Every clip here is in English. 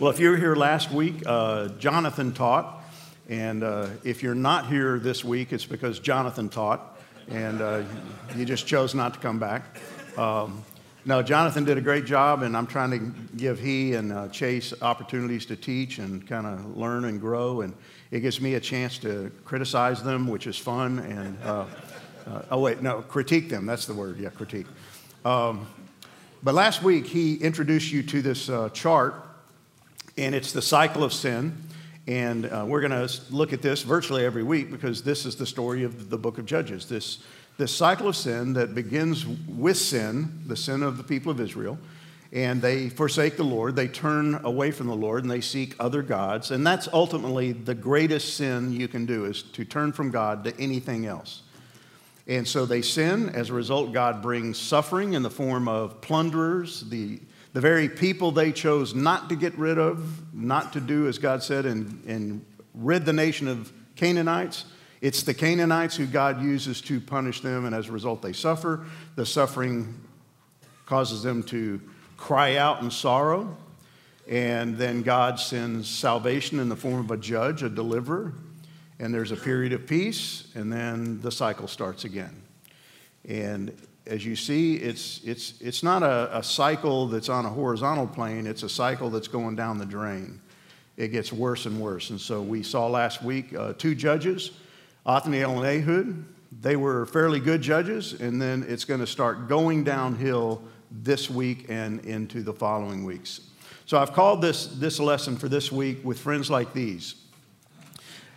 Well, if you were here last week, uh, Jonathan taught. And uh, if you're not here this week, it's because Jonathan taught. And uh, you just chose not to come back. Um, no, Jonathan did a great job, and I'm trying to give he and uh, Chase opportunities to teach and kind of learn and grow. And it gives me a chance to criticize them, which is fun. And uh, uh, oh, wait, no, critique them. That's the word. Yeah, critique. Um, but last week, he introduced you to this chart, and it's the cycle of sin. And uh, we're going to look at this virtually every week because this is the story of the book of Judges. This, this cycle of sin that begins with sin, the sin of the people of Israel, and they forsake the Lord. They turn away from the Lord and they seek other gods. And that's ultimately the greatest sin you can do is to turn from God to anything else. And so they sin. As a result, God brings suffering in the form of plunderers, the, the very people they chose not to get rid of, not to do as God said, and, and rid the nation of Canaanites. It's the Canaanites who God uses to punish them, and as a result, they suffer. The suffering causes them to cry out in sorrow. And then God sends salvation in the form of a judge, a deliverer, and there's a period of peace, and then the cycle starts again. And as you see, it's, it's, it's not a, a cycle that's on a horizontal plane, it's a cycle that's going down the drain. It gets worse and worse. And so we saw last week uh, two judges, Othniel and Ehud. They were fairly good judges, and then it's going to start going downhill this week and into the following weeks. So I've called this, this lesson for this week with friends like these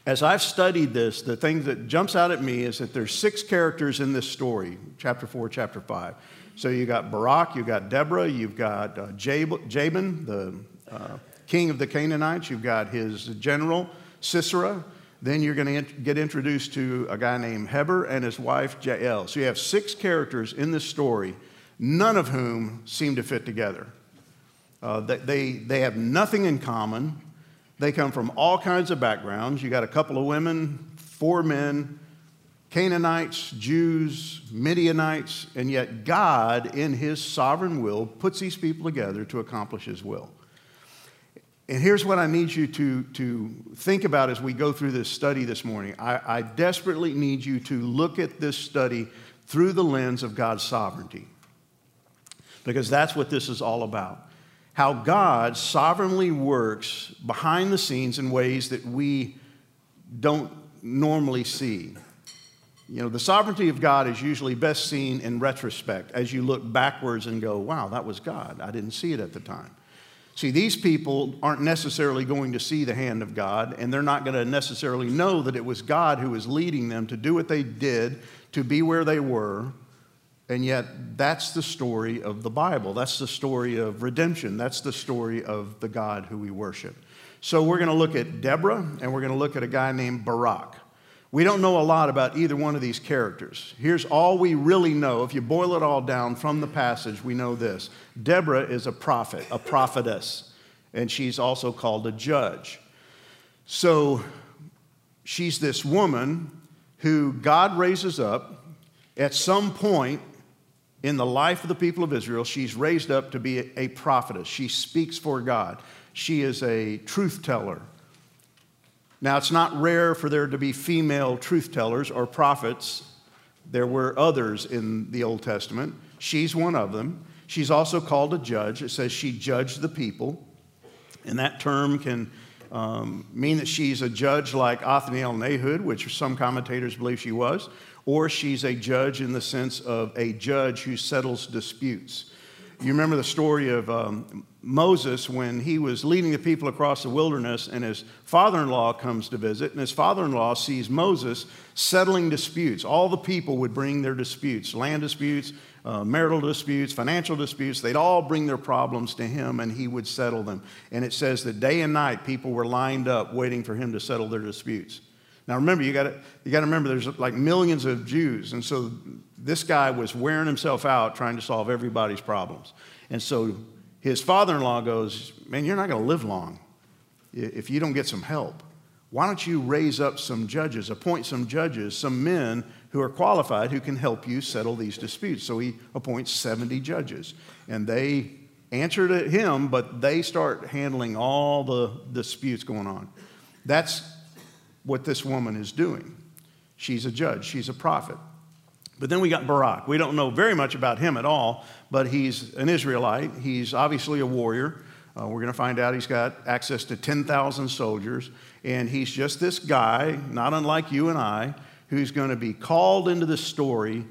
as I've studied this, the thing that jumps out at me is that there's six characters in this story, chapter four, chapter five. So you got Barak, you got Deborah, you've got uh, Jab- Jabin, the uh, king of the Canaanites, you've got his general Sisera. Then you're going to int- get introduced to a guy named Heber and his wife Jael. So you have six characters in this story, none of whom seem to fit together. Uh, they, they have nothing in common. They come from all kinds of backgrounds. You got a couple of women, four men, Canaanites, Jews, Midianites, and yet God, in His sovereign will, puts these people together to accomplish His will. And here's what I need you to, to think about as we go through this study this morning. I, I desperately need you to look at this study through the lens of God's sovereignty, because that's what this is all about how God sovereignly works behind the scenes in ways that we don't normally see. You know, the sovereignty of God is usually best seen in retrospect as you look backwards and go, wow, that was God. I didn't see it at the time. See, these people aren't necessarily going to see the hand of God, and they're not going to necessarily know that it was God who was leading them to do what they did, to be where they were, and yet, that's the story of the Bible. That's the story of redemption. That's the story of the God who we worship. So, we're going to look at Deborah and we're going to look at a guy named Barak. We don't know a lot about either one of these characters. Here's all we really know. If you boil it all down from the passage, we know this Deborah is a prophet, a prophetess, and she's also called a judge. So, she's this woman who God raises up at some point in the life of the people of Israel, she's raised up to be a prophetess. She speaks for God. She is a truth teller. Now, it's not rare for there to be female truth tellers or prophets. There were others in the Old Testament. She's one of them. She's also called a judge. It says she judged the people. And that term can um, mean that she's a judge like Othniel and Ehud, which some commentators believe she was, or she's a judge in the sense of a judge who settles disputes. You remember the story of um, Moses when he was leading the people across the wilderness, and his father in law comes to visit, and his father in law sees Moses settling disputes. All the people would bring their disputes land disputes, uh, marital disputes, financial disputes. They'd all bring their problems to him, and he would settle them. And it says that day and night people were lined up waiting for him to settle their disputes. Now remember, you got you to remember there's like millions of Jews, and so this guy was wearing himself out trying to solve everybody's problems. And so his father-in-law goes, "Man, you're not going to live long if you don't get some help. Why don't you raise up some judges, appoint some judges, some men who are qualified who can help you settle these disputes?" So he appoints 70 judges, and they answer to him, but they start handling all the disputes going on. That's what this woman is doing. She's a judge, she's a prophet. But then we got Barak. We don't know very much about him at all, but he's an Israelite. He's obviously a warrior. Uh, we're going to find out he's got access to 10,000 soldiers, and he's just this guy, not unlike you and I, who's going to be called into this story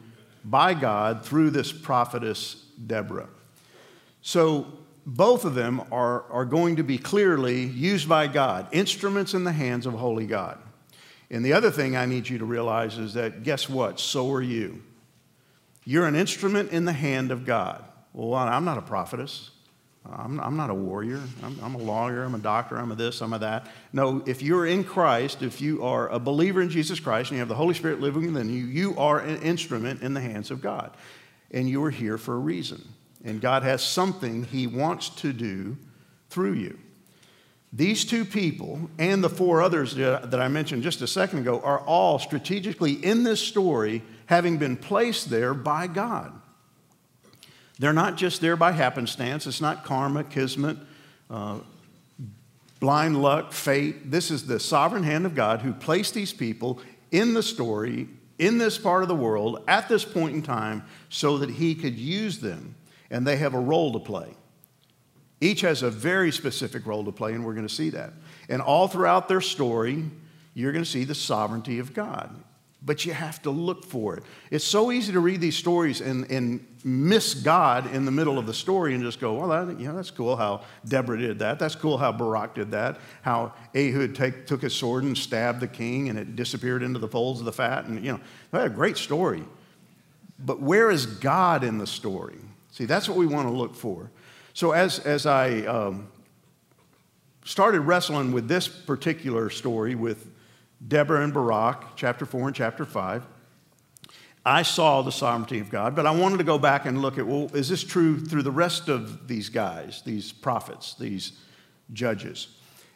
by God through this prophetess Deborah. So both of them are, are going to be clearly used by God, instruments in the hands of holy God. And the other thing I need you to realize is that guess what? So are you. You're an instrument in the hand of God. Well, I'm not a prophetess. I'm, I'm not a warrior. I'm, I'm, a lawyer. I'm a doctor. I'm a this. I'm a that. No, if you're in Christ, if you are a believer in Jesus Christ and you have the Holy Spirit living within you, you are an instrument in the hands of God. And you are here for a reason. And God has something He wants to do through you. These two people and the four others that I mentioned just a second ago are all strategically in this story having been placed there by God. They're not just there by happenstance, it's not karma, kismet, uh, blind luck, fate. This is the sovereign hand of God who placed these people in the story, in this part of the world, at this point in time, so that He could use them. And they have a role to play. Each has a very specific role to play, and we're going to see that. And all throughout their story, you're going to see the sovereignty of God. But you have to look for it. It's so easy to read these stories and, and miss God in the middle of the story and just go, well, that, you know, that's cool how Deborah did that. That's cool how Barak did that. How Ehud take, took his sword and stabbed the king and it disappeared into the folds of the fat. And, you know, that a great story. But where is God in the story? See, that's what we want to look for. So as, as I um, started wrestling with this particular story with Deborah and Barak, chapter 4 and chapter 5, I saw the sovereignty of God, but I wanted to go back and look at well, is this true through the rest of these guys, these prophets, these judges?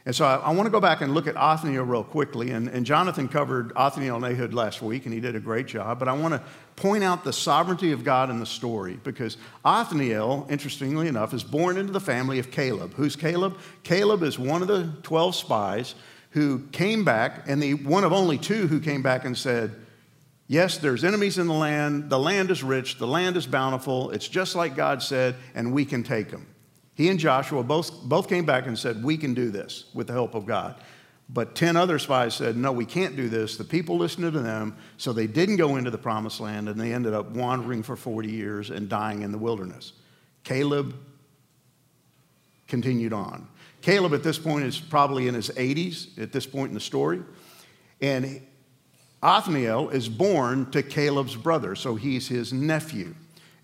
And so I, I want to go back and look at Othniel real quickly. And, and Jonathan covered Othniel and Ehud last week, and he did a great job. But I want to point out the sovereignty of God in the story because Othniel, interestingly enough, is born into the family of Caleb. Who's Caleb? Caleb is one of the 12 spies who came back, and the one of only two who came back and said, Yes, there's enemies in the land. The land is rich. The land is bountiful. It's just like God said, and we can take them. He and Joshua both, both came back and said, We can do this with the help of God. But 10 other spies said, No, we can't do this. The people listened to them, so they didn't go into the promised land, and they ended up wandering for 40 years and dying in the wilderness. Caleb continued on. Caleb at this point is probably in his 80s at this point in the story. And Othniel is born to Caleb's brother, so he's his nephew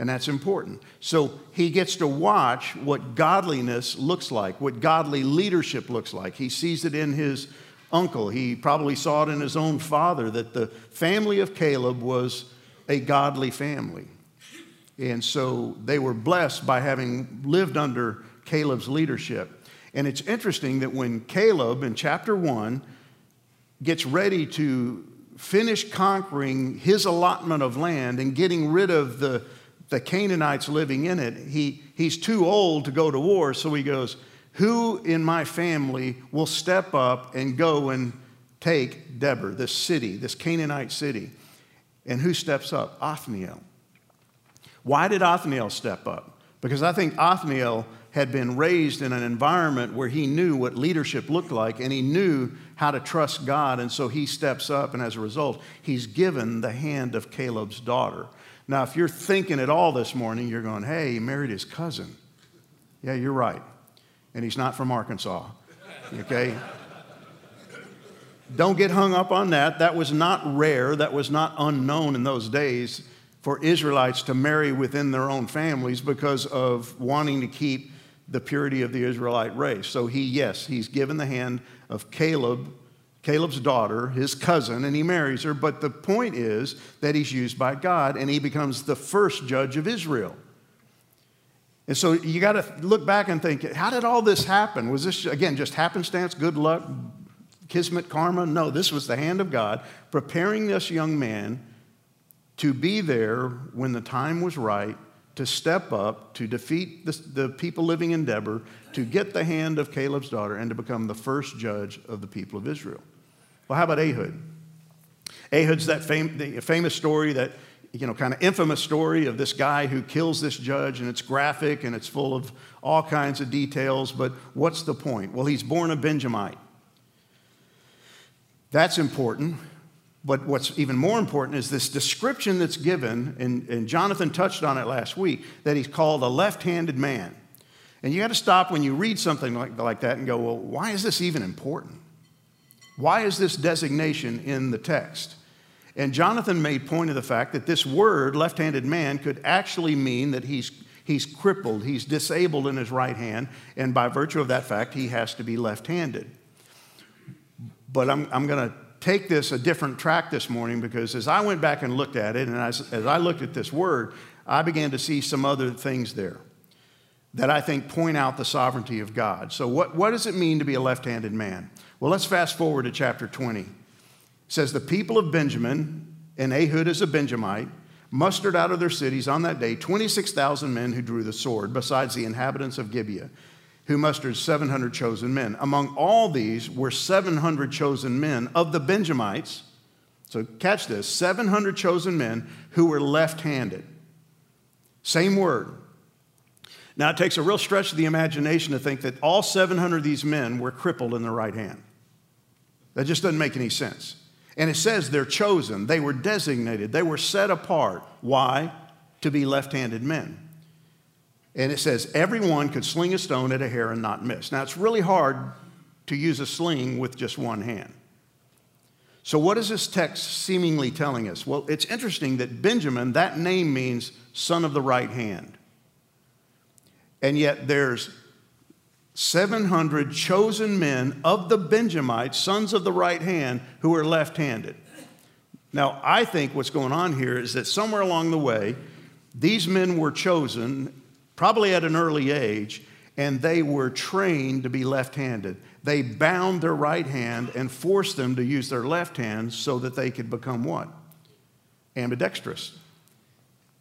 and that's important. So he gets to watch what godliness looks like, what godly leadership looks like. He sees it in his uncle. He probably saw it in his own father that the family of Caleb was a godly family. And so they were blessed by having lived under Caleb's leadership. And it's interesting that when Caleb in chapter 1 gets ready to finish conquering his allotment of land and getting rid of the the Canaanites living in it, he, he's too old to go to war. So he goes, Who in my family will step up and go and take Debir, this city, this Canaanite city? And who steps up? Othniel. Why did Othniel step up? Because I think Othniel had been raised in an environment where he knew what leadership looked like and he knew how to trust God. And so he steps up, and as a result, he's given the hand of Caleb's daughter. Now, if you're thinking at all this morning, you're going, hey, he married his cousin. Yeah, you're right. And he's not from Arkansas. Okay? Don't get hung up on that. That was not rare, that was not unknown in those days for Israelites to marry within their own families because of wanting to keep the purity of the Israelite race. So he, yes, he's given the hand of Caleb Caleb's daughter, his cousin, and he marries her. But the point is that he's used by God and he becomes the first judge of Israel. And so you got to look back and think, how did all this happen? Was this, again, just happenstance, good luck, kismet, karma? No, this was the hand of God preparing this young man to be there when the time was right to step up, to defeat the, the people living in Debir, to get the hand of Caleb's daughter, and to become the first judge of the people of Israel. Well, how about Ehud? Ehud's that fam- famous story that, you know, kind of infamous story of this guy who kills this judge, and it's graphic and it's full of all kinds of details, but what's the point? Well, he's born a Benjamite. That's important. But what's even more important is this description that's given, and, and Jonathan touched on it last week, that he's called a left handed man. And you got to stop when you read something like, like that and go, well, why is this even important? Why is this designation in the text? And Jonathan made point of the fact that this word, left handed man, could actually mean that he's, he's crippled, he's disabled in his right hand, and by virtue of that fact, he has to be left handed. But I'm, I'm going to take this a different track this morning because as I went back and looked at it, and as, as I looked at this word, I began to see some other things there that I think point out the sovereignty of God. So, what, what does it mean to be a left handed man? Well, let's fast forward to chapter 20. It says, The people of Benjamin, and Ehud is a Benjamite, mustered out of their cities on that day 26,000 men who drew the sword, besides the inhabitants of Gibeah who mustered 700 chosen men. Among all these were 700 chosen men of the Benjamites. So catch this 700 chosen men who were left handed. Same word. Now, it takes a real stretch of the imagination to think that all 700 of these men were crippled in their right hand. That just doesn't make any sense. And it says they're chosen, they were designated, they were set apart. Why? To be left handed men. And it says, everyone could sling a stone at a hair and not miss. Now, it's really hard to use a sling with just one hand. So, what is this text seemingly telling us? Well, it's interesting that Benjamin, that name means son of the right hand. And yet, there's 700 chosen men of the Benjamites, sons of the right hand, who are left handed. Now, I think what's going on here is that somewhere along the way, these men were chosen probably at an early age, and they were trained to be left handed. They bound their right hand and forced them to use their left hand so that they could become what? Ambidextrous.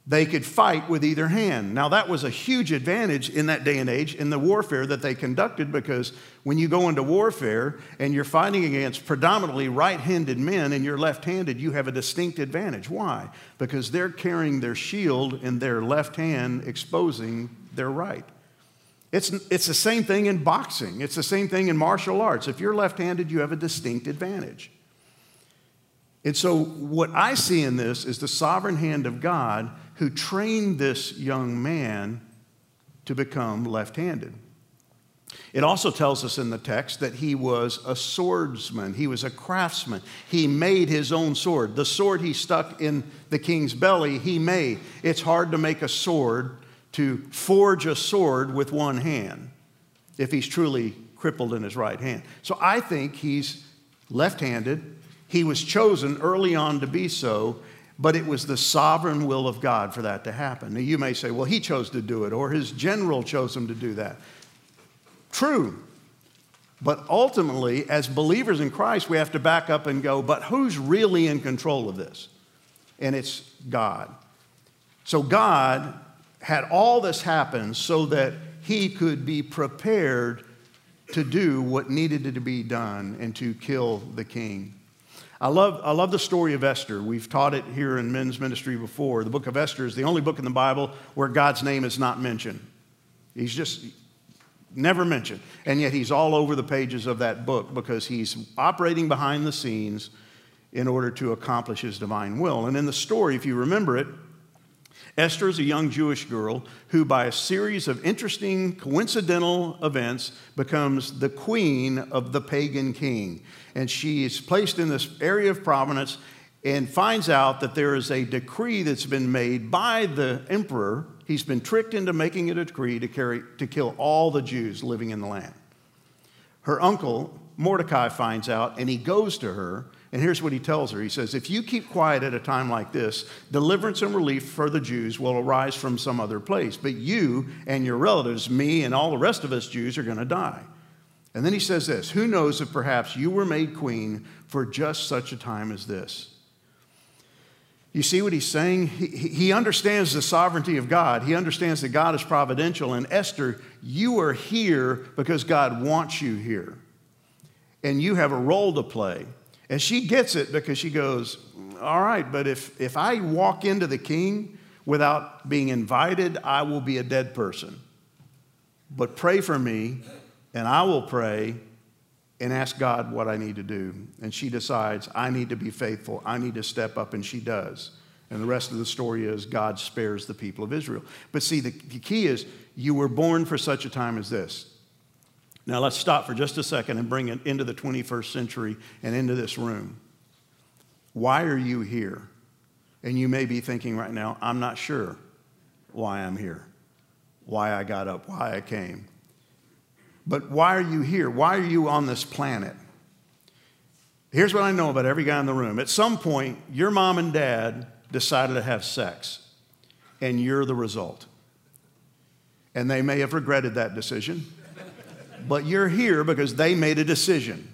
They could fight with either hand. Now, that was a huge advantage in that day and age in the warfare that they conducted because when you go into warfare and you're fighting against predominantly right handed men and you're left handed, you have a distinct advantage. Why? Because they're carrying their shield in their left hand, exposing their right. It's, it's the same thing in boxing, it's the same thing in martial arts. If you're left handed, you have a distinct advantage. And so, what I see in this is the sovereign hand of God who trained this young man to become left handed. It also tells us in the text that he was a swordsman, he was a craftsman. He made his own sword. The sword he stuck in the king's belly, he made. It's hard to make a sword, to forge a sword with one hand if he's truly crippled in his right hand. So I think he's left handed. He was chosen early on to be so, but it was the sovereign will of God for that to happen. Now, you may say, well, he chose to do it, or his general chose him to do that. True. But ultimately, as believers in Christ, we have to back up and go, but who's really in control of this? And it's God. So God had all this happen so that he could be prepared to do what needed to be done and to kill the king. I love, I love the story of Esther. We've taught it here in men's ministry before. The book of Esther is the only book in the Bible where God's name is not mentioned. He's just never mentioned. And yet he's all over the pages of that book because he's operating behind the scenes in order to accomplish his divine will. And in the story, if you remember it, Esther is a young Jewish girl who, by a series of interesting coincidental events, becomes the queen of the pagan king. And she is placed in this area of prominence and finds out that there is a decree that's been made by the emperor. He's been tricked into making a decree to, carry, to kill all the Jews living in the land. Her uncle, Mordecai, finds out and he goes to her and here's what he tells her He says, If you keep quiet at a time like this, deliverance and relief for the Jews will arise from some other place. But you and your relatives, me and all the rest of us Jews, are going to die. And then he says this Who knows if perhaps you were made queen for just such a time as this? You see what he's saying? He, he understands the sovereignty of God. He understands that God is providential. And Esther, you are here because God wants you here. And you have a role to play. And she gets it because she goes, All right, but if, if I walk into the king without being invited, I will be a dead person. But pray for me, and I will pray and ask God what I need to do. And she decides, I need to be faithful. I need to step up, and she does. And the rest of the story is God spares the people of Israel. But see, the, key is you were born for such a time as this. Now let's stop for just a second and bring it into the 21st century and into this room. Why are you here? And you may be thinking right now, I'm not sure why I'm here, why I got up, why I came. But why are you here? Why are you on this planet? Here's what I know about every guy in the room. At some point, your mom and dad decided to have sex, and you're the result. And they may have regretted that decision, but you're here because they made a decision.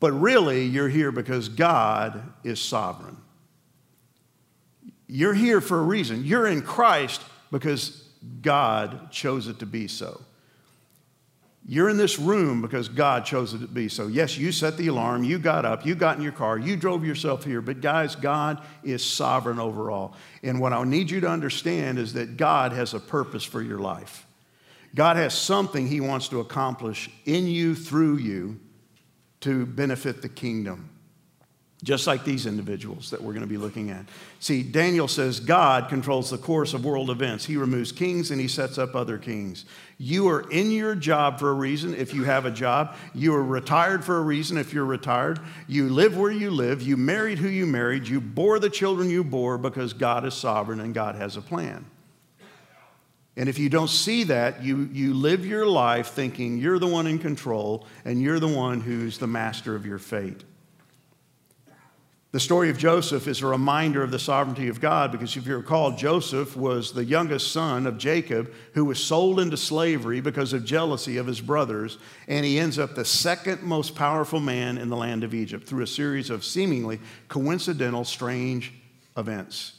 But really, you're here because God is sovereign. You're here for a reason. You're in Christ because God chose it to be so. You're in this room because God chose it to be so. Yes, you set the alarm, you got up, you got in your car, you drove yourself here, but guys, God is sovereign over all. And what I need you to understand is that God has a purpose for your life. God has something He wants to accomplish in you, through you, to benefit the kingdom just like these individuals that we're going to be looking at. See, Daniel says God controls the course of world events. He removes kings and he sets up other kings. You are in your job for a reason if you have a job. You are retired for a reason if you're retired. You live where you live. You married who you married. You bore the children you bore because God is sovereign and God has a plan. And if you don't see that, you, you live your life thinking you're the one in control and you're the one who's the master of your fate. The story of Joseph is a reminder of the sovereignty of God because if you recall, Joseph was the youngest son of Jacob who was sold into slavery because of jealousy of his brothers, and he ends up the second most powerful man in the land of Egypt through a series of seemingly coincidental, strange events.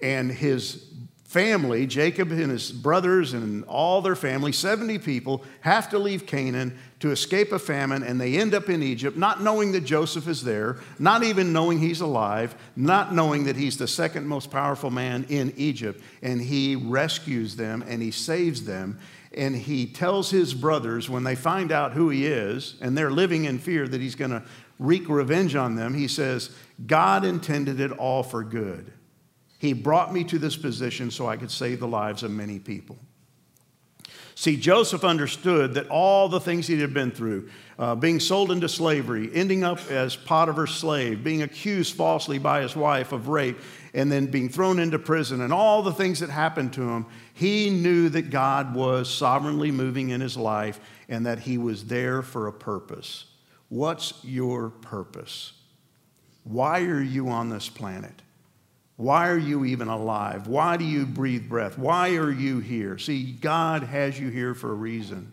And his family, Jacob and his brothers and all their family, 70 people, have to leave Canaan to escape a famine, and they end up in Egypt, not knowing that Joseph is there, not even knowing he's alive, not knowing that he's the second most powerful man in Egypt. And he rescues them and he saves them. And he tells his brothers when they find out who he is, and they're living in fear that he's going to wreak revenge on them, he says, God intended it all for good. He brought me to this position so I could save the lives of many people. See, Joseph understood that all the things he had been through, uh, being sold into slavery, ending up as Potiphar's slave, being accused falsely by his wife of rape, and then being thrown into prison, and all the things that happened to him, he knew that God was sovereignly moving in his life and that he was there for a purpose. What's your purpose? Why are you on this planet? Why are you even alive? Why do you breathe breath? Why are you here? See, God has you here for a reason.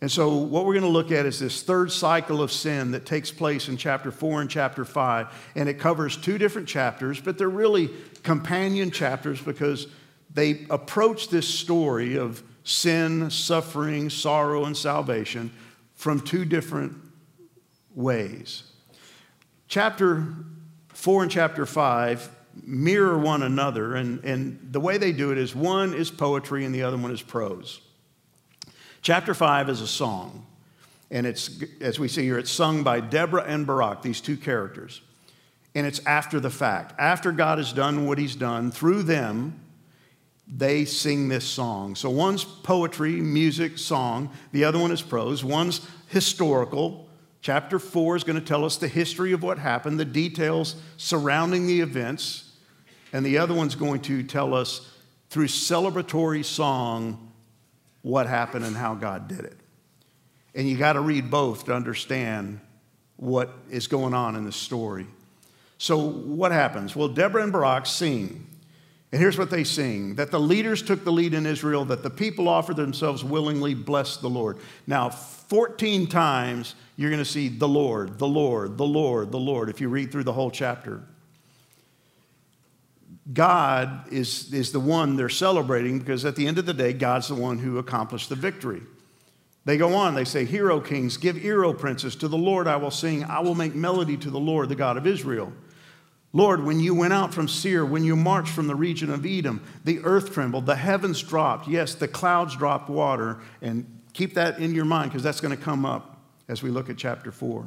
And so, what we're going to look at is this third cycle of sin that takes place in chapter 4 and chapter 5. And it covers two different chapters, but they're really companion chapters because they approach this story of sin, suffering, sorrow, and salvation from two different ways. Chapter 4 and chapter 5 mirror one another, and, and the way they do it is one is poetry and the other one is prose. Chapter 5 is a song, and it's, as we see here, it's sung by Deborah and Barak, these two characters. And it's after the fact. After God has done what he's done, through them, they sing this song. So one's poetry, music, song, the other one is prose. One's historical, Chapter 4 is going to tell us the history of what happened, the details surrounding the events, and the other one's going to tell us through celebratory song what happened and how God did it. And you got to read both to understand what is going on in the story. So, what happens? Well, Deborah and Barak sing. And here's what they sing that the leaders took the lead in Israel, that the people offered themselves willingly, bless the Lord. Now, 14 times you're going to see the Lord, the Lord, the Lord, the Lord, if you read through the whole chapter. God is, is the one they're celebrating because at the end of the day, God's the one who accomplished the victory. They go on, they say, Hero kings, give ear, O princes, to the Lord I will sing. I will make melody to the Lord, the God of Israel. Lord, when you went out from Seir, when you marched from the region of Edom, the earth trembled, the heavens dropped. Yes, the clouds dropped water. And keep that in your mind because that's going to come up as we look at chapter 4.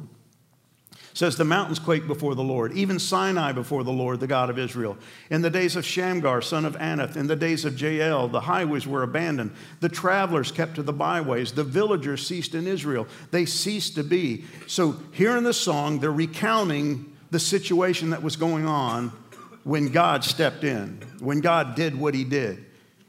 It says, The mountains quake before the Lord, even Sinai before the Lord, the God of Israel. In the days of Shamgar, son of Anath, in the days of Jael, the highways were abandoned. The travelers kept to the byways. The villagers ceased in Israel. They ceased to be. So here in the song, they're recounting the situation that was going on when God stepped in, when God did what he did.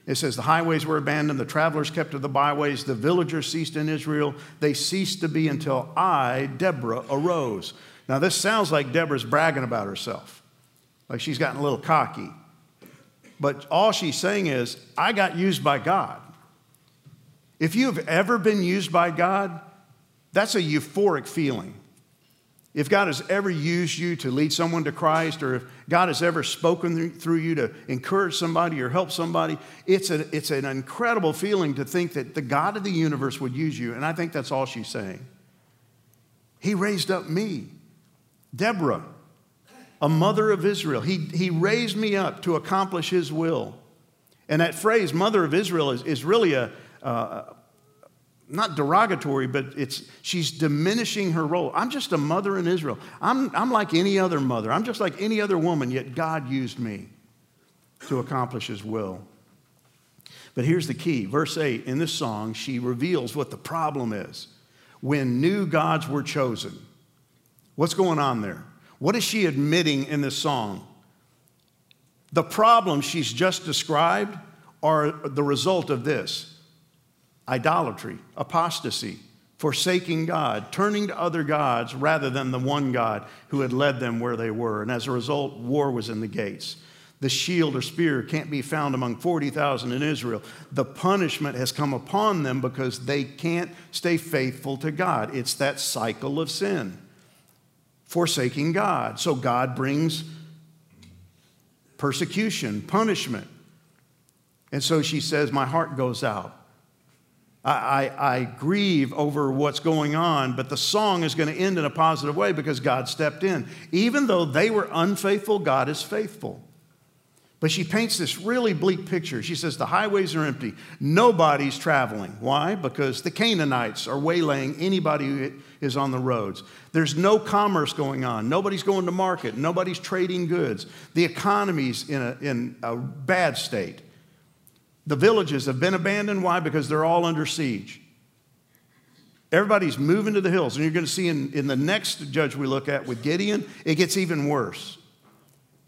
It says, The highways were abandoned, the travelers kept to the byways, the villagers ceased in Israel. They ceased to be until I, Deborah, arose. Now, this sounds like Deborah's bragging about herself, like she's gotten a little cocky. But all she's saying is, I got used by God. If you've ever been used by God, that's a euphoric feeling. If God has ever used you to lead someone to Christ, or if God has ever spoken through you to encourage somebody or help somebody, it's, a, it's an incredible feeling to think that the God of the universe would use you. And I think that's all she's saying. He raised up me, Deborah, a mother of Israel. He, he raised me up to accomplish his will. And that phrase, mother of Israel, is, is really a, uh, not derogatory, but it's she's diminishing her role. I'm just a mother in Israel. I'm, I'm like any other mother. I'm just like any other woman, yet God used me to accomplish his will. But here's the key. Verse 8 in this song, she reveals what the problem is. When new gods were chosen, what's going on there? What is she admitting in this song? The problem she's just described are the result of this idolatry, apostasy, forsaking God, turning to other gods rather than the one God who had led them where they were. And as a result, war was in the gates. The shield or spear can't be found among 40,000 in Israel. The punishment has come upon them because they can't stay faithful to God. It's that cycle of sin, forsaking God. So God brings persecution, punishment. And so she says, My heart goes out. I, I, I, grieve over what's going on, but the song is going to end in a positive way because God stepped in. Even though they were unfaithful, God is faithful. But she paints this really bleak picture. She says the highways are empty. Nobody's traveling. Why? Because the Canaanites are waylaying anybody who is on the roads. There's no commerce going on. Nobody's going to market. Nobody's trading goods. The economy's in a, in a bad state. The villages have been abandoned. Why? Because they're all under siege. Everybody's moving to the hills. And you're going to see in, in the next judge we look at with Gideon, it gets even worse.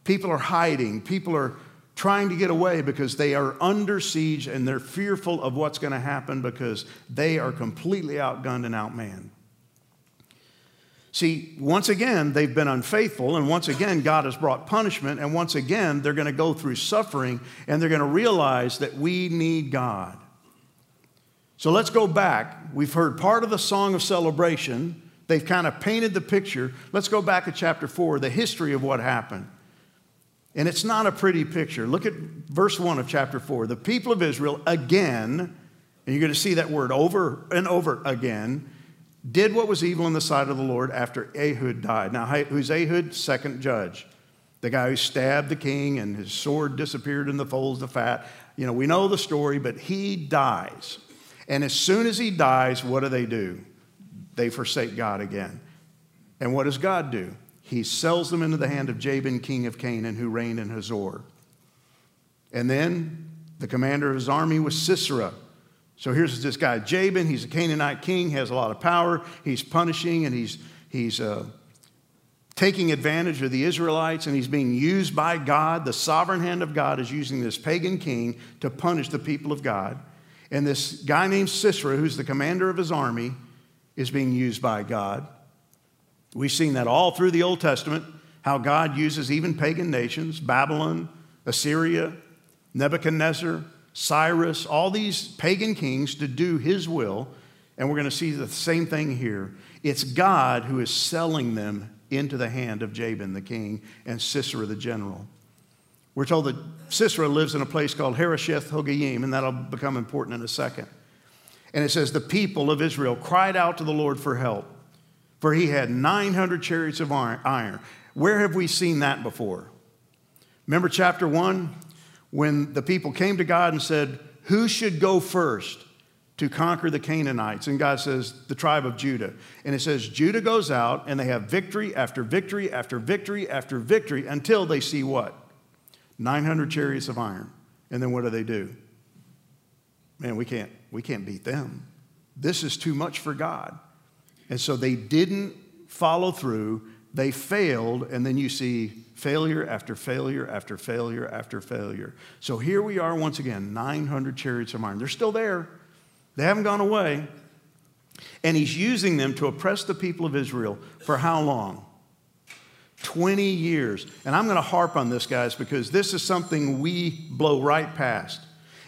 People are hiding, people are trying to get away because they are under siege and they're fearful of what's going to happen because they are completely outgunned and outmanned. See, once again, they've been unfaithful, and once again, God has brought punishment, and once again, they're going to go through suffering, and they're going to realize that we need God. So let's go back. We've heard part of the song of celebration. They've kind of painted the picture. Let's go back to chapter 4, the history of what happened. And it's not a pretty picture. Look at verse 1 of chapter 4. The people of Israel again, and you're going to see that word over and over again, did what was evil in the sight of the Lord after Ehud died. Now, who's Ehud? Second judge. The guy who stabbed the king and his sword disappeared in the folds of fat. You know, we know the story, but he dies. And as soon as he dies, what do they do? They forsake God again. And what does God do? He sells them into the hand of Jabin, king of Canaan, who reigned in Hazor. And then the commander of his army was Sisera, so here's this guy, Jabin. He's a Canaanite king, has a lot of power. He's punishing and he's, he's uh, taking advantage of the Israelites, and he's being used by God. The sovereign hand of God is using this pagan king to punish the people of God. And this guy named Sisera, who's the commander of his army, is being used by God. We've seen that all through the Old Testament, how God uses even pagan nations, Babylon, Assyria, Nebuchadnezzar, Cyrus, all these pagan kings to do his will. And we're going to see the same thing here. It's God who is selling them into the hand of Jabin the king and Sisera the general. We're told that Sisera lives in a place called Harosheth Hagoyim, and that'll become important in a second. And it says, The people of Israel cried out to the Lord for help, for he had 900 chariots of iron. Where have we seen that before? Remember chapter 1? When the people came to God and said, Who should go first to conquer the Canaanites? And God says, The tribe of Judah. And it says, Judah goes out and they have victory after victory after victory after victory until they see what? 900 chariots of iron. And then what do they do? Man, we can't, we can't beat them. This is too much for God. And so they didn't follow through. They failed. And then you see failure after failure after failure after failure. So here we are once again 900 chariots of iron. They're still there, they haven't gone away. And he's using them to oppress the people of Israel for how long? 20 years. And I'm going to harp on this, guys, because this is something we blow right past.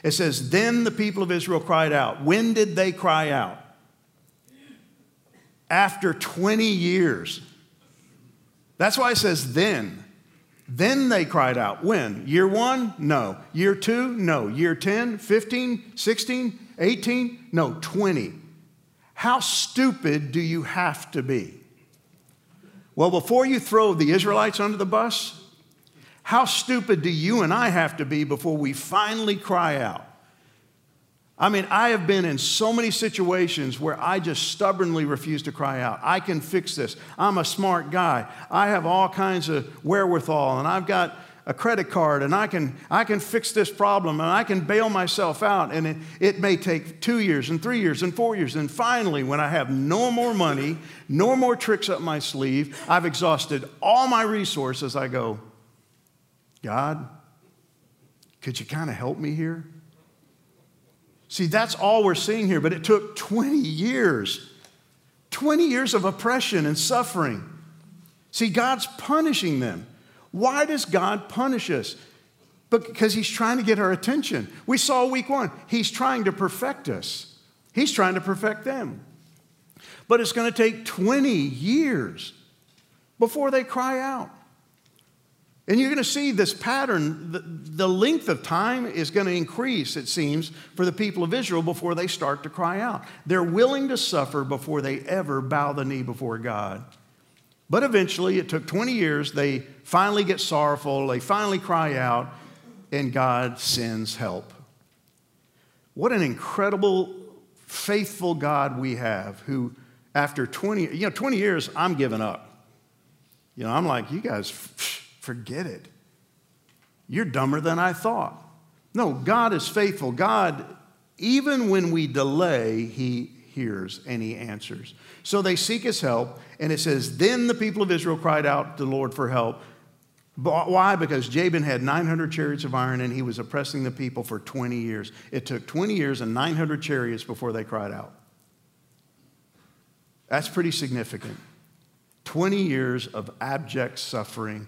It says, Then the people of Israel cried out. When did they cry out? After 20 years. That's why it says then. Then they cried out. When? Year one? No. Year two? No. Year 10, 15, 16, 18? No, 20. How stupid do you have to be? Well, before you throw the Israelites under the bus, how stupid do you and I have to be before we finally cry out? I mean, I have been in so many situations where I just stubbornly refuse to cry out. I can fix this. I'm a smart guy. I have all kinds of wherewithal, and I've got a credit card and I can, I can fix this problem and I can bail myself out. And it, it may take two years and three years and four years. And finally, when I have no more money, no more tricks up my sleeve, I've exhausted all my resources, I go, God, could you kind of help me here? See, that's all we're seeing here, but it took 20 years 20 years of oppression and suffering. See, God's punishing them. Why does God punish us? Because He's trying to get our attention. We saw week one, He's trying to perfect us, He's trying to perfect them. But it's going to take 20 years before they cry out. And you're going to see this pattern. The, the, length of time is going to increase, it seems, for the people of Israel before they start to cry out. They're willing to suffer before they ever bow the knee before God. But eventually, it took 20 years. They finally get sorrowful, they finally cry out, and God sends help. What an incredible, faithful God we have who, after 20, you know, 20 years, I'm giving up. You know, I'm like, you guys, forget it. You're dumber than I thought. No, God is faithful. God, even when we delay, He hears and He answers. So they seek his help, and it says, Then the people of Israel cried out to the Lord for help. Why? Because Jabin had 900 chariots of iron and he was oppressing the people for 20 years. It took 20 years and 900 chariots before they cried out. That's pretty significant. 20 years of abject suffering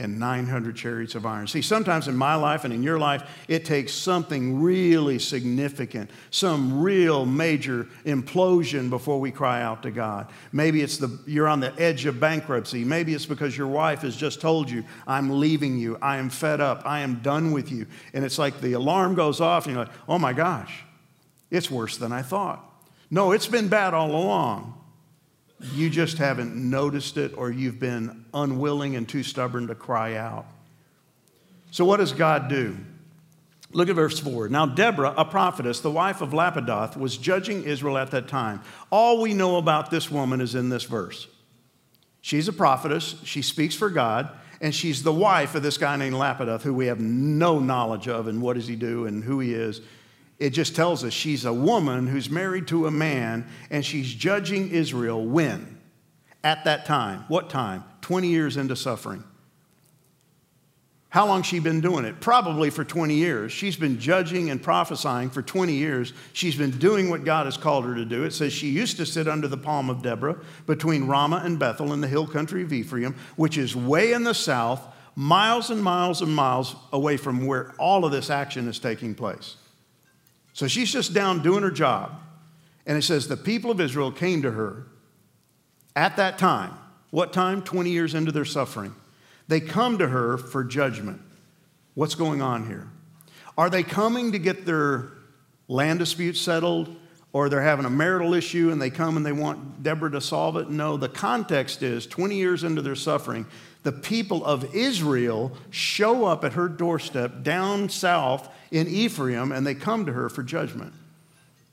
and 900 chariots of iron. See, sometimes in my life and in your life, it takes something really significant, some real major implosion before we cry out to God. Maybe it's the you're on the edge of bankruptcy. Maybe it's because your wife has just told you, "I'm leaving you. I am fed up. I am done with you." And it's like the alarm goes off and you're like, "Oh my gosh. It's worse than I thought." No, it's been bad all along. You just haven't noticed it, or you've been unwilling and too stubborn to cry out. So, what does God do? Look at verse 4. Now, Deborah, a prophetess, the wife of Lapidoth, was judging Israel at that time. All we know about this woman is in this verse. She's a prophetess, she speaks for God, and she's the wife of this guy named Lapidoth, who we have no knowledge of and what does he do and who he is. It just tells us she's a woman who's married to a man and she's judging Israel when? At that time. What time? 20 years into suffering. How long she been doing it? Probably for 20 years. She's been judging and prophesying for 20 years. She's been doing what God has called her to do. It says she used to sit under the palm of Deborah between Ramah and Bethel in the hill country of Ephraim, which is way in the south, miles and miles and miles away from where all of this action is taking place. So she's just down doing her job. And it says, The people of Israel came to her at that time. What time? 20 years into their suffering. They come to her for judgment. What's going on here? Are they coming to get their land dispute settled? Or they're having a marital issue and they come and they want Deborah to solve it? No, the context is 20 years into their suffering, the people of Israel show up at her doorstep down south in Ephraim and they come to her for judgment.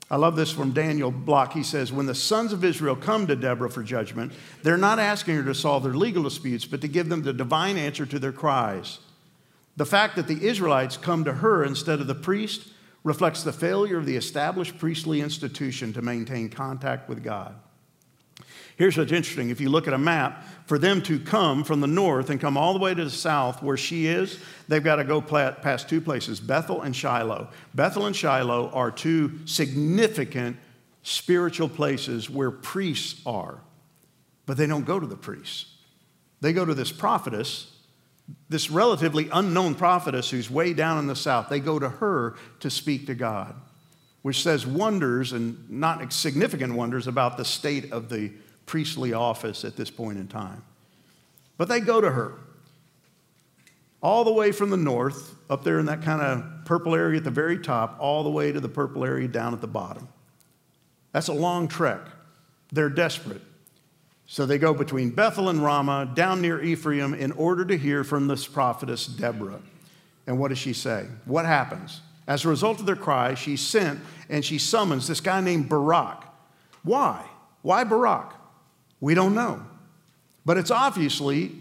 I love this from Daniel Block. He says, When the sons of Israel come to Deborah for judgment, they're not asking her to solve their legal disputes, but to give them the divine answer to their cries. The fact that the Israelites come to her instead of the priest reflects the failure of the established priestly institution to maintain contact with God. Here's what's interesting if you look at a map, for them to come from the north and come all the way to the south where she is, they've got to go past two places Bethel and Shiloh. Bethel and Shiloh are two significant spiritual places where priests are, but they don't go to the priests. They go to this prophetess, this relatively unknown prophetess who's way down in the south. They go to her to speak to God, which says wonders and not significant wonders about the state of the priestly office at this point in time. But they go to her all the way from the north, up there in that kind of purple area at the very top, all the way to the purple area down at the bottom. That's a long trek. They're desperate. So they go between Bethel and Ramah, down near Ephraim, in order to hear from this prophetess Deborah. And what does she say? What happens? As a result of their cry, she sent and she summons this guy named Barak. Why? Why Barak? We don't know. But it's obviously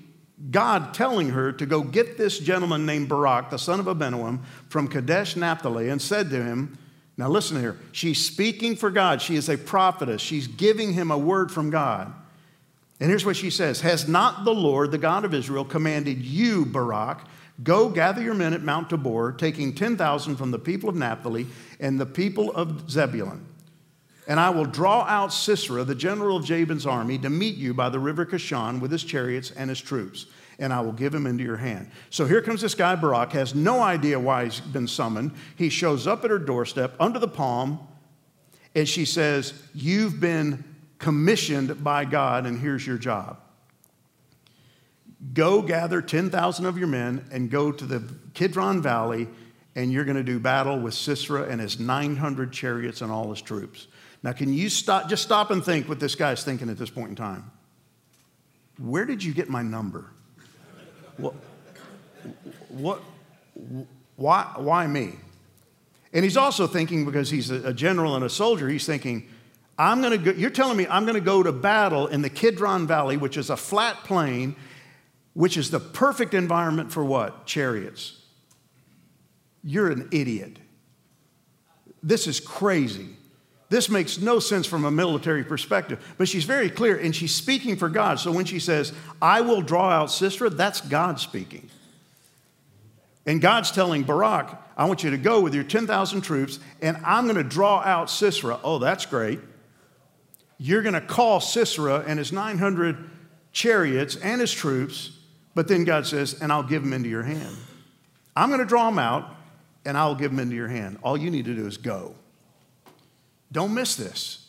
God telling her to go get this gentleman named Barak, the son of Abinoam, from Kadesh Naphtali, and said to him, Now listen here, she's speaking for God. She is a prophetess. She's giving him a word from God. And here's what she says Has not the Lord, the God of Israel, commanded you, Barak, go gather your men at Mount Tabor, taking 10,000 from the people of Naphtali and the people of Zebulun? And I will draw out Sisera, the general of Jabin's army, to meet you by the river Kishon with his chariots and his troops, and I will give him into your hand. So here comes this guy, Barak, has no idea why he's been summoned. He shows up at her doorstep under the palm, and she says, You've been commissioned by God, and here's your job. Go gather 10,000 of your men and go to the Kidron Valley, and you're going to do battle with Sisera and his 900 chariots and all his troops. Now, can you stop, just stop and think what this guy's thinking at this point in time? Where did you get my number? What, what, why, why me? And he's also thinking, because he's a general and a soldier, he's thinking, I'm to go, you're telling me I'm to go to battle in the Kidron Valley, which is a flat plain, which is the perfect environment for what? Chariots. You're an idiot. This is crazy. This makes no sense from a military perspective, but she's very clear and she's speaking for God. So when she says, I will draw out Sisera, that's God speaking. And God's telling Barak, I want you to go with your 10,000 troops and I'm going to draw out Sisera. Oh, that's great. You're going to call Sisera and his 900 chariots and his troops, but then God says, and I'll give them into your hand. I'm going to draw them out and I'll give them into your hand. All you need to do is go. Don't miss this.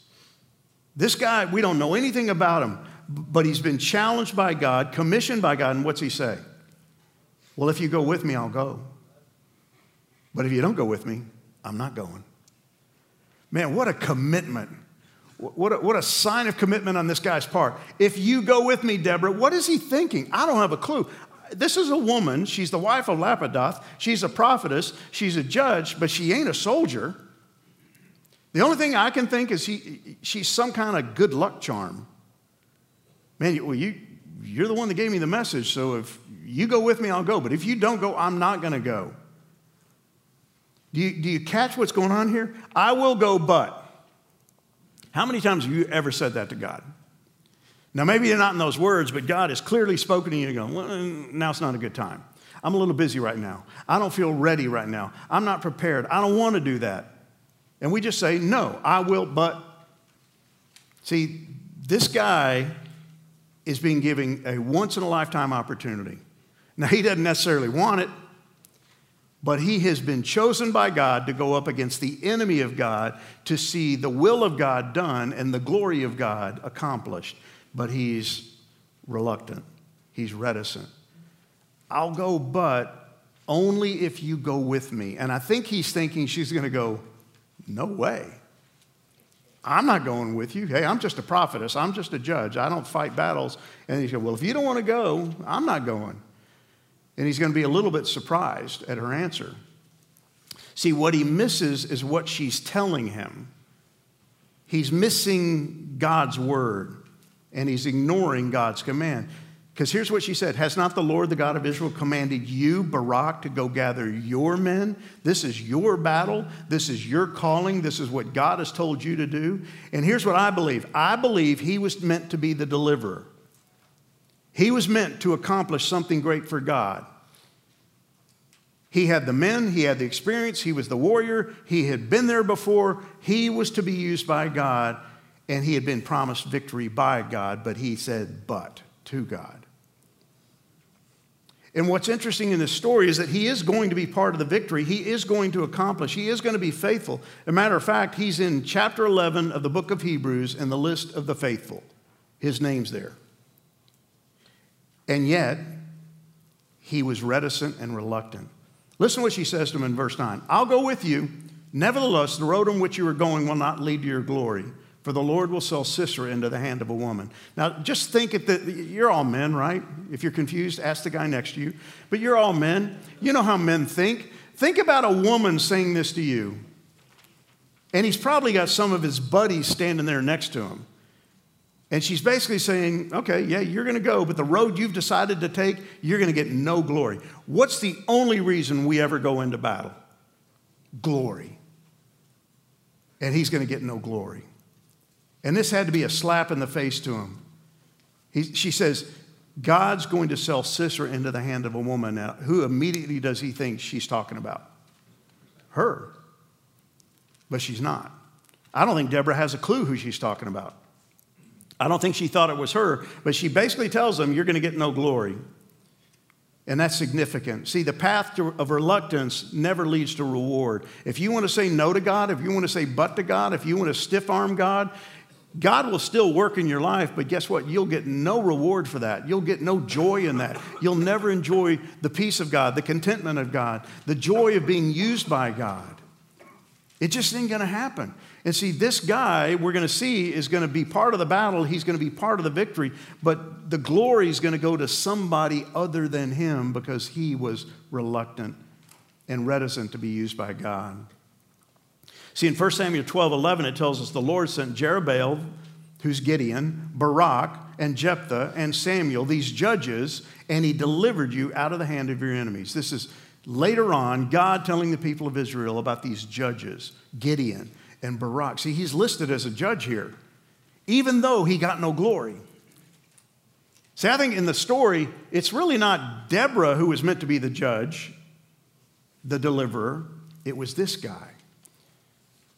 This guy, we don't know anything about him, but he's been challenged by God, commissioned by God, and what's he say? Well, if you go with me, I'll go. But if you don't go with me, I'm not going. Man, what a commitment. What a, what a sign of commitment on this guy's part. If you go with me, Deborah, what is he thinking? I don't have a clue. This is a woman. She's the wife of Lapidoth. She's a prophetess. She's a judge, but she ain't a soldier. The only thing I can think is he, she's some kind of good luck charm. Man, well, you, you're the one that gave me the message, so if you go with me, I'll go. But if you don't go, I'm not going to go. Do you, do you catch what's going on here? I will go, but. How many times have you ever said that to God? Now, maybe you're not in those words, but God has clearly spoken to you and going, well, mm, now it's not a good time. I'm a little busy right now. I don't feel ready right now. I'm not prepared. I don't want to do that. And we just say, no, I will, but. See, this guy is being given a once in a lifetime opportunity. Now, he doesn't necessarily want it, but he has been chosen by God to go up against the enemy of God to see the will of God done and the glory of God accomplished. But he's reluctant, he's reticent. I'll go, but only if you go with me. And I think he's thinking she's going to go, No way. I'm not going with you. Hey, I'm just a prophetess. I'm just a judge. I don't fight battles. And he said, Well, if you don't want to go, I'm not going. And he's going to be a little bit surprised at her answer. See, what he misses is what she's telling him. He's missing God's word and he's ignoring God's command. Because here's what she said Has not the Lord, the God of Israel, commanded you, Barak, to go gather your men? This is your battle. This is your calling. This is what God has told you to do. And here's what I believe I believe he was meant to be the deliverer, he was meant to accomplish something great for God. He had the men, he had the experience, he was the warrior, he had been there before, he was to be used by God, and he had been promised victory by God, but he said, but to God. And what's interesting in this story is that he is going to be part of the victory. He is going to accomplish. He is going to be faithful. As a matter of fact, he's in chapter 11 of the book of Hebrews in the list of the faithful. His name's there. And yet, he was reticent and reluctant. Listen to what she says to him in verse 9 I'll go with you. Nevertheless, the road on which you are going will not lead to your glory for the Lord will sell Sisera into the hand of a woman. Now, just think if the, you're all men, right? If you're confused, ask the guy next to you. But you're all men. You know how men think. Think about a woman saying this to you. And he's probably got some of his buddies standing there next to him. And she's basically saying, okay, yeah, you're going to go, but the road you've decided to take, you're going to get no glory. What's the only reason we ever go into battle? Glory. And he's going to get no glory. And this had to be a slap in the face to him. He, she says, God's going to sell Sisera into the hand of a woman. Now, who immediately does he think she's talking about? Her. But she's not. I don't think Deborah has a clue who she's talking about. I don't think she thought it was her, but she basically tells him, You're going to get no glory. And that's significant. See, the path to, of reluctance never leads to reward. If you want to say no to God, if you want to say but to God, if you want to stiff arm God, God will still work in your life, but guess what? You'll get no reward for that. You'll get no joy in that. You'll never enjoy the peace of God, the contentment of God, the joy of being used by God. It just ain't going to happen. And see, this guy we're going to see is going to be part of the battle. He's going to be part of the victory, but the glory is going to go to somebody other than him because he was reluctant and reticent to be used by God. See, in 1 Samuel 12 11, it tells us the Lord sent Jerubbaal, who's Gideon, Barak, and Jephthah, and Samuel, these judges, and he delivered you out of the hand of your enemies. This is later on God telling the people of Israel about these judges, Gideon and Barak. See, he's listed as a judge here, even though he got no glory. See, I think in the story, it's really not Deborah who was meant to be the judge, the deliverer. It was this guy.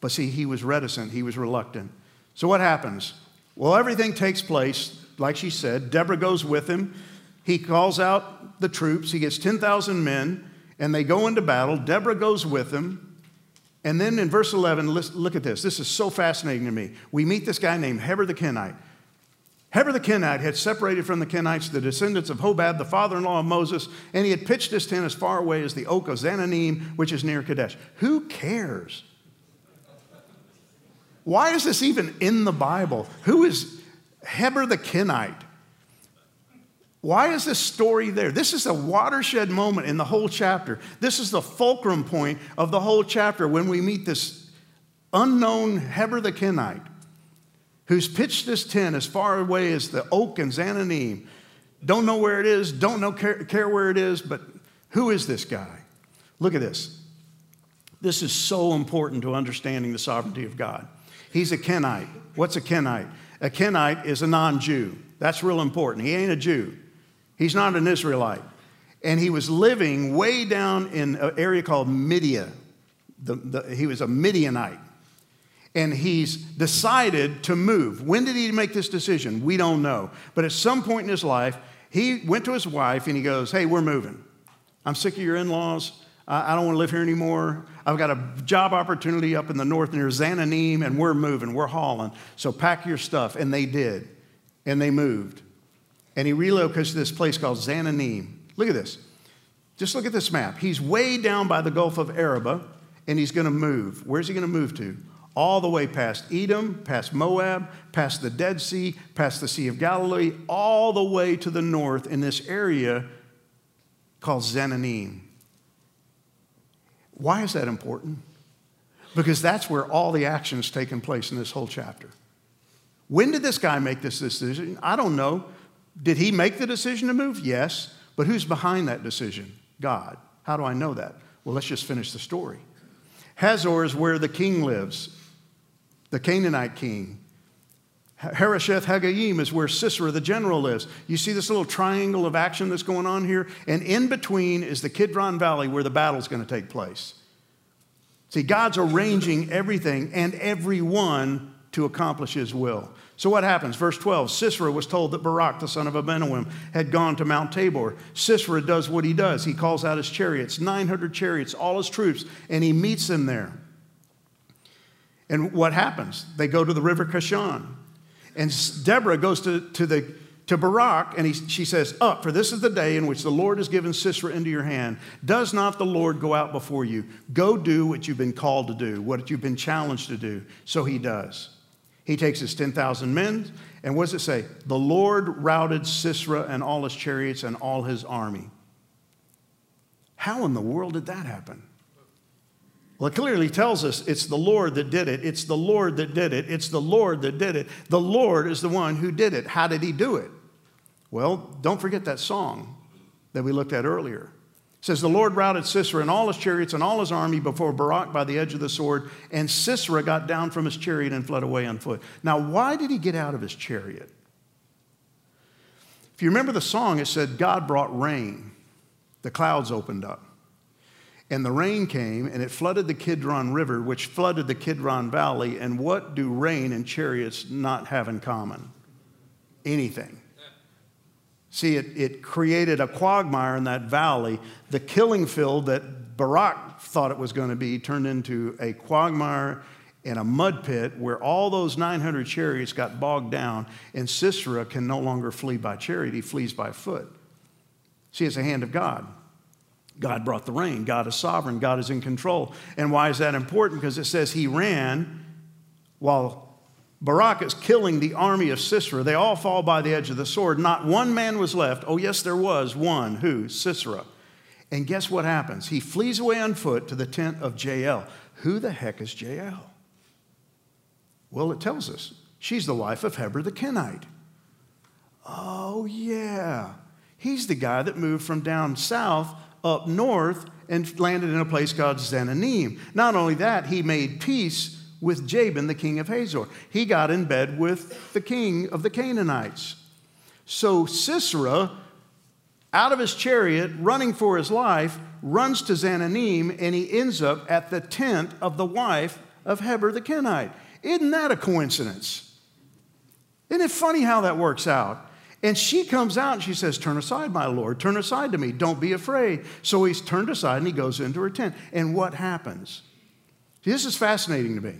But see, he was reticent, he was reluctant. So what happens? Well, everything takes place, like she said. Deborah goes with him. He calls out the troops. He gets 10,000 men, and they go into battle. Deborah goes with him. And then in verse 11, look at this. This is so fascinating to me. We meet this guy named Heber the Kenite. Heber the Kenite had separated from the Kenites the descendants of Hobab, the father in law of Moses, and he had pitched his tent as far away as the oak of Zaanannim, which is near Kadesh. Who cares? Why is this even in the Bible? Who is Heber the Kenite? Why is this story there? This is a watershed moment in the whole chapter. This is the fulcrum point of the whole chapter when we meet this unknown Heber the Kenite who's pitched this tent as far away as the oak and Zaanannim. Don't know where it is, don't know care, care where it is, but who is this guy? Look at this. This is so important to understanding the sovereignty of God. He's a Kenite. What's a Kenite? A Kenite is a non Jew. That's real important. He ain't a Jew, he's not an Israelite. And he was living way down in an area called Midian. The, the, he was a Midianite. And he's decided to move. When did he make this decision? We don't know. But at some point in his life, He went to his wife and he goes, Hey, we're moving. I'm sick of your in laws. I don't want to live here anymore. I've got a job opportunity up in the north near Zaanannim, and we're moving, we're hauling. So pack your stuff. And they did. And they moved. And he relocated to this place called Zaanannim. Look at this. Just look at this map. He's way down by the Gulf of Araba, and he's going to move. Where's he going to move to? All the way past Edom, past Moab, past the Dead Sea, past the Sea of Galilee, all the way to the north in this area called Zaanannim. Why is that important? Because that's where all the action is taking place in this whole chapter. When did this guy make this decision? I don't know. Did he make the decision to move? Yes. But who's behind that decision? God. How do I know that? Well, let's just finish the story. Hazor is where the king lives, the Canaanite king. Harosheth Hagoyim is where Sisera the general lives. You see this little triangle of action that's going on here? And in between is the Kidron Valley where the battle's going to take place. See, God's arranging everything and everyone to accomplish his will. So what happens? Verse 12 Sisera was told that Barak, the son of Abinoam, had gone to Mount Tabor. Sisera does what he does. He calls out his chariots, 900 chariots, all his troops, and he meets them there. And what happens? They go to the river Kishon. And Deborah goes to, to, the, to Barak and he, she says, Up, for this is the day in which the Lord has given Sisera into your hand. Does not the Lord go out before you? Go do what you've been called to do, what you've been challenged to do. So he does. He takes his 10,000 men, and what does it say? The Lord routed Sisera and all his chariots and all his army. How in the world did that happen? Well, it clearly tells us it's the Lord that did it. It's the Lord that did it. It's the Lord that did it. The Lord is the one who did it. How did he do it? Well, don't forget that song that we looked at earlier. It says, The Lord routed Sisera and all his chariots and all his army before Barak by the edge of the sword, and Sisera got down from his chariot and fled away on foot. Now, why did he get out of his chariot? If you remember the song, it said, God brought rain. The clouds opened up. And the rain came and it flooded the Kidron River, which flooded the Kidron Valley. And what do rain and chariots not have in common? Anything. See, it, it created a quagmire in that valley. The killing field that Barak thought it was going to be turned into a quagmire and a mud pit where all those 900 chariots got bogged down, and Sisera can no longer flee by chariot, he flees by foot. See, it's a hand of God. God brought the rain. God is sovereign. God is in control. And why is that important? Because it says he ran while Barak is killing the army of Sisera. They all fall by the edge of the sword. Not one man was left. Oh, yes, there was one. Who? Sisera. And guess what happens? He flees away on foot to the tent of Jael. Who the heck is Jael? Well, it tells us she's the wife of Heber the Kenite. Oh, yeah. He's the guy that moved from down south up north and landed in a place called Zaanannim. Not only that, he made peace with Jabin, the king of Hazor. He got in bed with the king of the Canaanites. So Sisera, out of his chariot, running for his life, runs to Zaanannim and he ends up at the tent of the wife of Heber the Kenite. Isn't that a coincidence? Isn't it funny how that works out? And she comes out and she says, Turn aside, my Lord, turn aside to me, don't be afraid. So he's turned aside and he goes into her tent. And what happens? This is fascinating to me.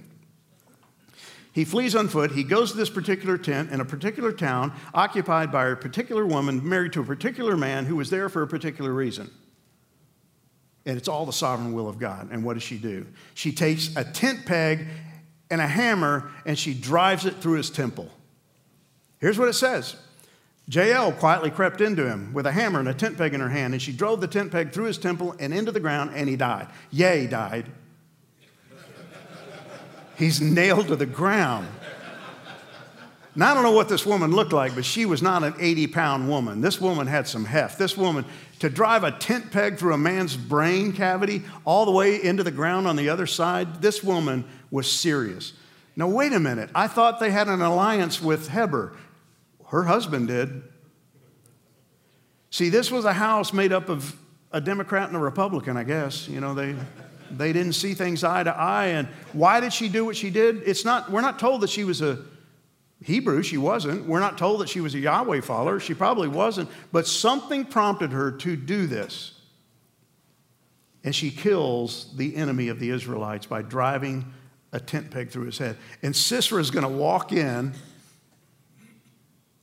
He flees on foot. He goes to this particular tent in a particular town, occupied by a particular woman, married to a particular man who was there for a particular reason. And it's all the sovereign will of God. And what does she do? She takes a tent peg and a hammer and she drives it through his temple. Here's what it says Jael quietly crept into him with a hammer and a tent peg in her hand, and she drove the tent peg through his temple and into the ground, and he died. Yea, died. He's nailed to the ground. Now, I don't know what this woman looked like, but she was not an 80 pound woman. This woman had some heft. This woman, to drive a tent peg through a man's brain cavity all the way into the ground on the other side, this woman was serious. Now, wait a minute. I thought they had an alliance with Heber. Her husband did. See, this was a house made up of a Democrat and a Republican, I guess. You know, they, they didn't see things eye to eye. And why did she do what she did? It's not, we're not told that she was a, Hebrew, she wasn't. We're not told that she was a Yahweh follower. She probably wasn't. But something prompted her to do this. And she kills the enemy of the Israelites by driving a tent peg through his head. And Sisera is going to walk in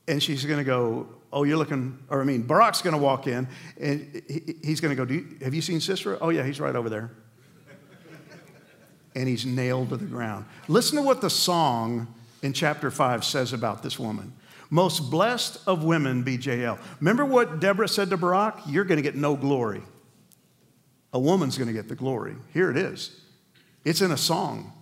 and she's going to go, Oh, you're looking, or I mean, Barak's going to walk in and he's going to go, you, Have you seen Sisera? Oh, yeah, he's right over there. and he's nailed to the ground. Listen to what the song in chapter 5 says about this woman. Most blessed of women be Jael. Remember what Deborah said to Barak? You're going to get no glory. A woman's going to get the glory. Here it is. It's in a song.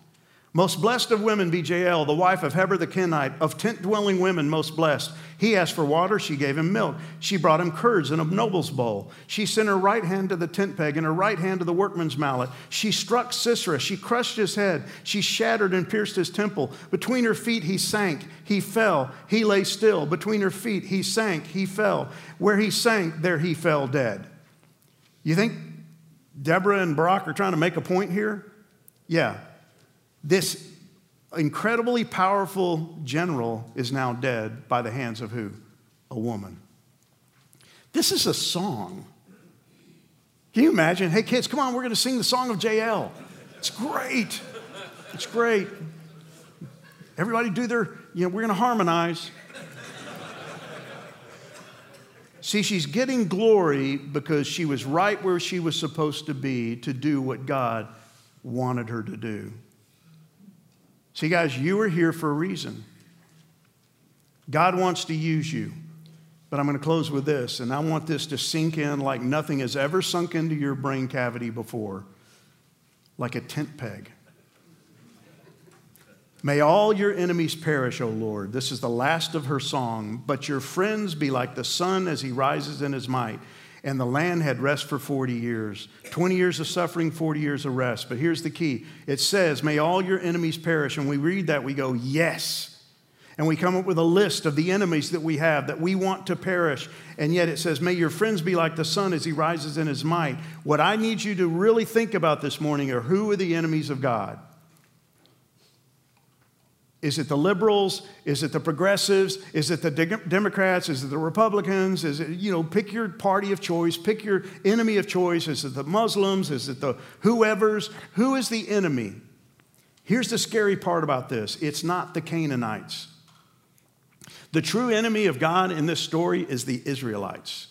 Most blessed of women be Jael, the wife of Heber the Kenite, of tent dwelling women, most blessed. He asked for water, she gave him milk. She brought him curds in a noble's bowl. She sent her right hand to the tent peg and her right hand to the workman's mallet. She struck Sisera, she crushed his head, she shattered and pierced his temple. Between her feet he sank, he fell, he lay still. Between her feet he sank, he fell. Where he sank, there he fell dead. You think Deborah and Barak are trying to make a point here? Yeah, this incredibly powerful general is now dead by the hands of who? A woman. This is a song. Can you imagine? Hey, kids, come on, we're going to sing the song of Jael. It's great. It's great. Everybody do their, you know, we're going to harmonize. See, she's getting glory because she was right where she was supposed to be to do what God wanted her to do. See, guys, you are here for a reason. God wants to use you. But I'm going to close with this, and I want this to sink in like nothing has ever sunk into your brain cavity before, like a tent peg. May all your enemies perish, O Lord. This is the last of her song. But your friends be like the sun as he rises in his might and the land had rest for 40 years 20 years of suffering, 40 years of rest. But here's the key it says, May all your enemies perish. And we read that, we go, Yes. And we come up with a list of the enemies that we have that we want to perish. And yet it says, May your friends be like the sun as he rises in his might. What I need you to really think about this morning are who are the enemies of God? Is it the liberals? Is it the progressives? Is it the de- Democrats? Is it the Republicans? Is it, you know, pick your party of choice, pick your enemy of choice. Is it the Muslims? Is it the whoever's? Who is the enemy? Here's the scary part about this it's not the Canaanites. The true enemy of God in this story is the Israelites.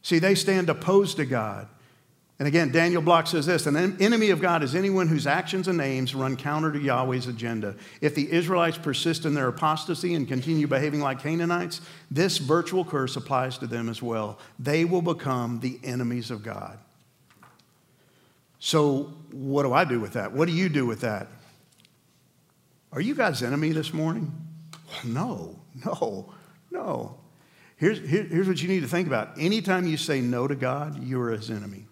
See, they stand opposed to God. And again, Daniel Block says this an enemy of God is anyone whose actions and aims run counter to Yahweh's agenda. If the Israelites persist in their apostasy and continue behaving like Canaanites, this virtual curse applies to them as well. They will become the enemies of God. So, what do I do with that? What do you do with that? Are you God's enemy this morning? No, no, no. Here's, here, here's what you need to think about. Anytime you say no to God, you are his enemy.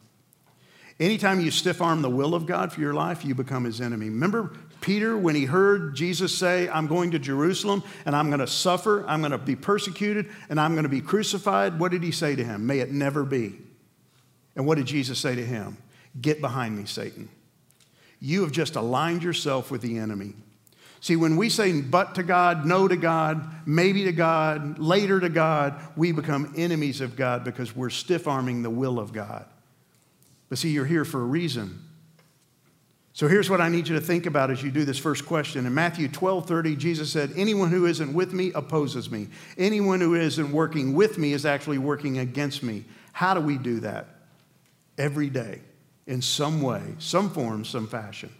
Anytime you stiff arm the will of God for your life, you become his enemy. Remember Peter when he heard Jesus say, I'm going to Jerusalem and I'm going to suffer, I'm going to be persecuted, and I'm going to be crucified? What did he say to him? May it never be. And what did Jesus say to him? Get behind me, Satan. You have just aligned yourself with the enemy. See, when we say but to God, no to God, maybe to God, later to God, we become enemies of God because we're stiff arming the will of God. But see, you're here for a reason. So here's what I need you to think about as you do this first question. In Matthew 12 30, Jesus said, Anyone who isn't with me opposes me. Anyone who isn't working with me is actually working against me. How do we do that? Every day, in some way, some form, some fashion.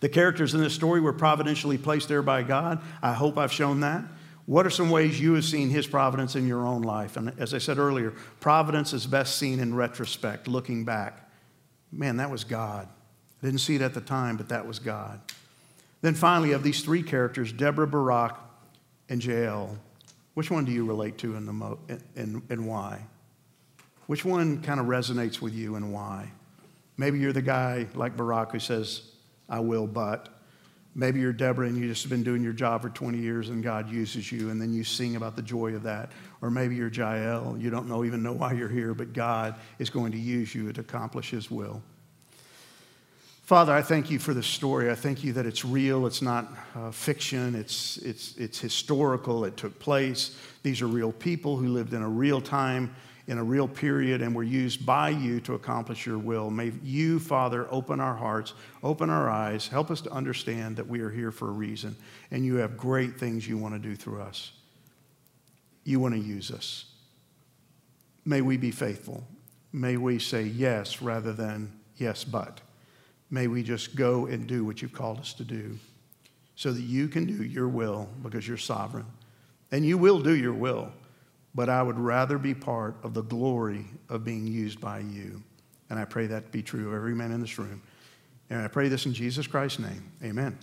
The characters in this story were providentially placed there by God. I hope I've shown that. What are some ways you have seen His providence in your own life? And as I said earlier, providence is best seen in retrospect, looking back. Man, that was God. I didn't see it at the time, but that was God. Then finally, of these three characters, Deborah, Barak, and Jael, which one do you relate to and, the mo- and, and why? Which one kind of resonates with you and why? Maybe you're the guy like Barak who says, I will, but. Maybe you're Deborah and you just been doing your job for 20 years and God uses you and then you sing about the joy of that. Or maybe you're Jael, you don't know, even know why you're here, but God is going to use you to accomplish His will. Father, I thank you for this story. I thank you that it's real, it's not uh, fiction, it's, it's, it's historical, it took place. These are real people who lived in a real time, in a real period, and were used by you to accomplish your will. May you, Father, open our hearts, open our eyes, help us to understand that we are here for a reason, and you have great things you want to do through us. You want to use us. May we be faithful. May we say yes rather than yes, but. May we just go and do what you've called us to do so that you can do your will because you're sovereign. And you will do your will, but I would rather be part of the glory of being used by you. And I pray that to be true of every man in this room. And I pray this in Jesus Christ's name. Amen.